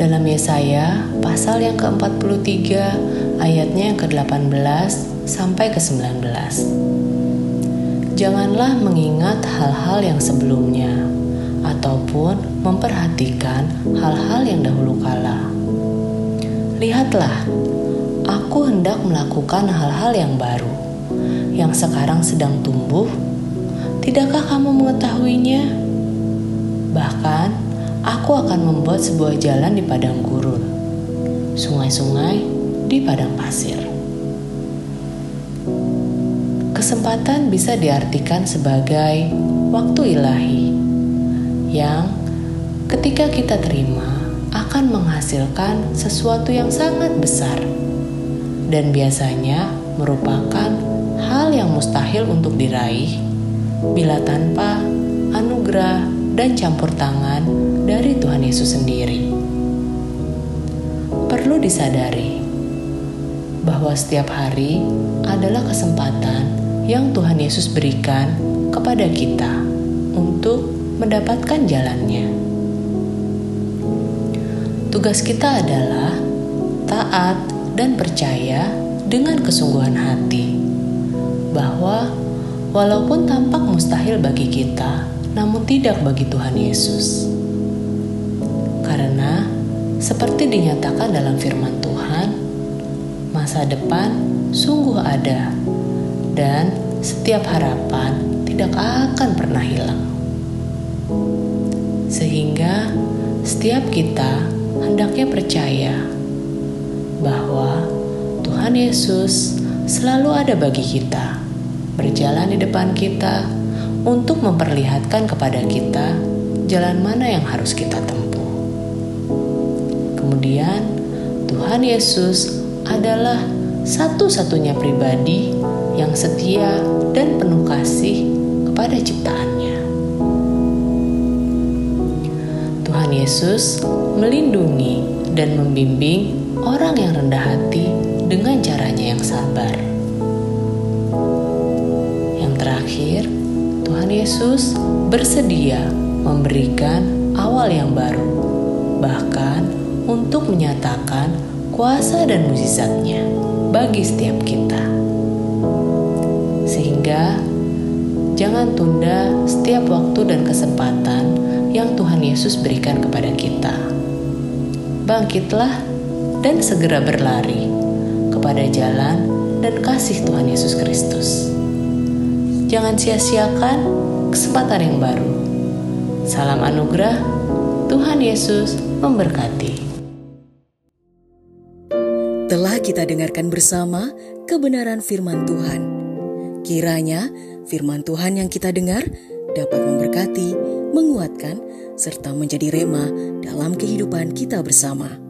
dalam Yesaya pasal yang ke-43 ayatnya yang ke-18 sampai ke-19. Janganlah mengingat hal-hal yang sebelumnya ataupun memperhatikan hal-hal yang dahulu kala. Lihatlah, aku hendak melakukan hal-hal yang baru yang sekarang sedang tumbuh. Tidakkah kamu mengetahuinya? Bahkan aku akan membuat sebuah jalan di padang gurun, sungai-sungai di padang pasir. Kesempatan bisa diartikan sebagai waktu ilahi yang ketika kita terima akan menghasilkan sesuatu yang sangat besar dan biasanya merupakan hal yang mustahil untuk diraih bila tanpa anugerah dan campur tangan dari Tuhan Yesus sendiri. Perlu disadari bahwa setiap hari adalah kesempatan yang Tuhan Yesus berikan kepada kita untuk mendapatkan jalannya. Tugas kita adalah taat dan percaya dengan kesungguhan hati bahwa walaupun tampak mustahil bagi kita, namun tidak bagi Tuhan Yesus. Karena seperti dinyatakan dalam firman Tuhan, masa depan sungguh ada dan setiap harapan tidak akan pernah hilang. Sehingga setiap kita hendaknya percaya bahwa Tuhan Yesus selalu ada bagi kita, berjalan di depan kita untuk memperlihatkan kepada kita jalan mana yang harus kita tempuh. Kemudian, Tuhan Yesus adalah satu-satunya pribadi yang setia dan penuh kasih kepada ciptaannya. Tuhan Yesus melindungi dan membimbing orang yang rendah hati dengan caranya yang sabar. Yang terakhir, Tuhan Yesus bersedia memberikan awal yang baru, bahkan untuk menyatakan kuasa dan mujizatnya bagi setiap kita. Sehingga jangan tunda setiap waktu dan kesempatan yang Tuhan Yesus berikan kepada kita. Bangkitlah dan segera berlari kepada jalan dan kasih Tuhan Yesus Kristus. Jangan sia-siakan kesempatan yang baru. Salam anugerah, Tuhan Yesus memberkati. Telah kita dengarkan bersama kebenaran firman Tuhan. Kiranya firman Tuhan yang kita dengar dapat memberkati, menguatkan, serta menjadi rema dalam kehidupan kita bersama.